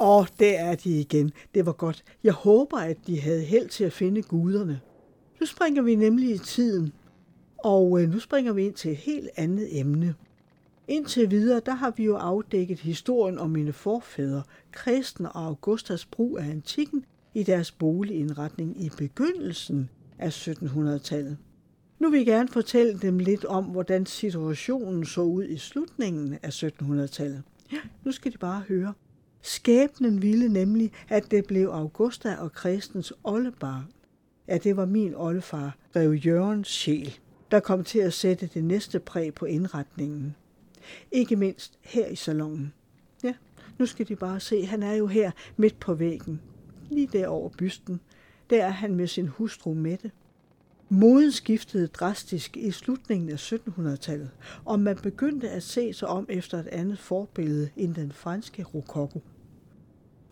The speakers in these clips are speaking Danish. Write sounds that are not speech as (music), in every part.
Åh, det er de igen. Det var godt. Jeg håber, at de havde held til at finde guderne. Nu springer vi nemlig i tiden, og øh, nu springer vi ind til et helt andet emne. Indtil videre, der har vi jo afdækket historien om mine forfædre, Kristen og Augustas brug af antikken i deres boligindretning i begyndelsen af 1700-tallet. Nu vil jeg gerne fortælle dem lidt om, hvordan situationen så ud i slutningen af 1700-tallet. Ja, nu skal de bare høre. Skæbnen ville nemlig, at det blev Augusta og Kristens oldebarn. Ja, det var min oldefar, Rev Jørgens sjæl, der kom til at sætte det næste præg på indretningen. Ikke mindst her i salongen. Ja, nu skal de bare se, han er jo her midt på væggen. Lige der over bysten. Der er han med sin hustru Mette. Moden skiftede drastisk i slutningen af 1700-tallet, og man begyndte at se sig om efter et andet forbillede end den franske rokoko.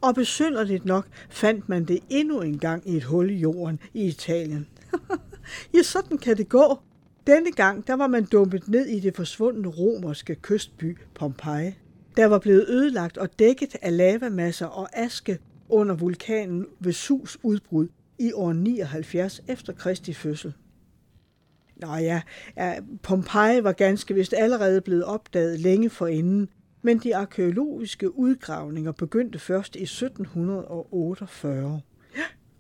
Og besynderligt nok fandt man det endnu en gang i et hul i jorden i Italien. (laughs) ja, sådan kan det gå. Denne gang der var man dumpet ned i det forsvundne romerske kystby Pompeji. Der var blevet ødelagt og dækket af lavamasser og aske under vulkanen Vesus udbrud i år 79 efter Kristi fødsel. Nå ja, Pompeji var ganske vist allerede blevet opdaget længe forinden, men de arkeologiske udgravninger begyndte først i 1748.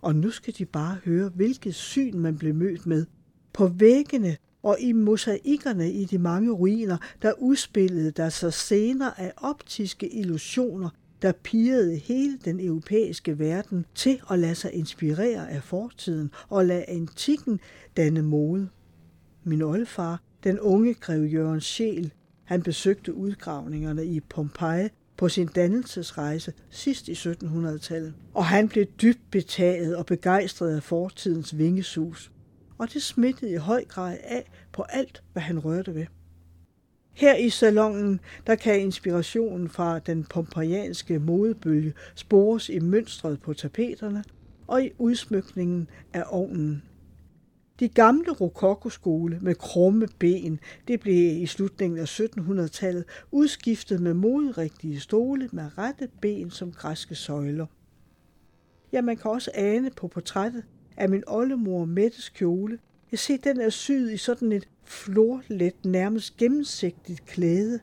Og nu skal de bare høre, hvilket syn man blev mødt med. På væggene og i mosaikkerne i de mange ruiner, der udspillede der sig scener af optiske illusioner, der pirrede hele den europæiske verden til at lade sig inspirere af fortiden og lade antikken danne mode. Min oldefar, den unge grev Jørgens Sjæl, han besøgte udgravningerne i Pompeji på sin dannelsesrejse sidst i 1700-tallet, og han blev dybt betaget og begejstret af fortidens vingesus. Og det smittede i høj grad af på alt, hvad han rørte ved. Her i salongen, der kan inspirationen fra den pompeianske modebølge spores i mønstret på tapeterne og i udsmykningen af ovnen. De gamle rokokoskole med krumme ben, det blev i slutningen af 1700-tallet udskiftet med modrigtige stole med rette ben som græske søjler. Ja, man kan også ane på portrættet af min oldemor Mettes kjole. Jeg ser, den er syet i sådan et florlet, nærmest gennemsigtigt klæde,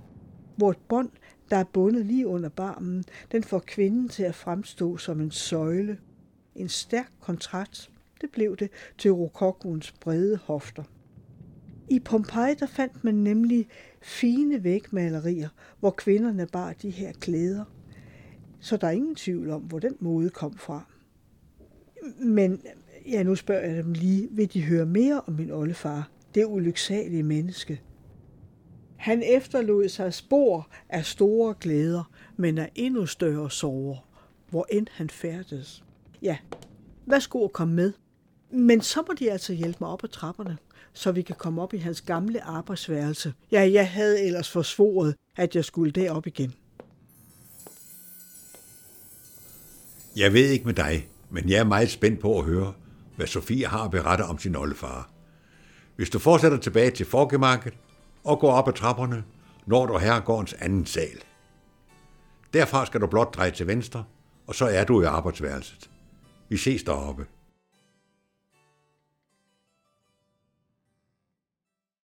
hvor et bånd, der er bundet lige under barmen, den får kvinden til at fremstå som en søjle. En stærk kontrast det blev det til rokokoens brede hofter. I Pompeji der fandt man nemlig fine vægmalerier, hvor kvinderne bar de her klæder. Så der er ingen tvivl om, hvor den mode kom fra. Men ja, nu spørger jeg dem lige, vil de høre mere om min oldefar, det ulyksalige menneske? Han efterlod sig spor af store glæder, men af endnu større sorger, hvor end han færdes. Ja, værsgo at komme med. Men så må de altså hjælpe mig op ad trapperne, så vi kan komme op i hans gamle arbejdsværelse. Ja, jeg havde ellers forsvoret, at jeg skulle derop igen. Jeg ved ikke med dig, men jeg er meget spændt på at høre, hvad Sofie har at berette om sin oldefar. Hvis du fortsætter tilbage til forgemarkedet og går op ad trapperne, når du herregårdens anden sal. Derfra skal du blot dreje til venstre, og så er du i arbejdsværelset. Vi ses deroppe.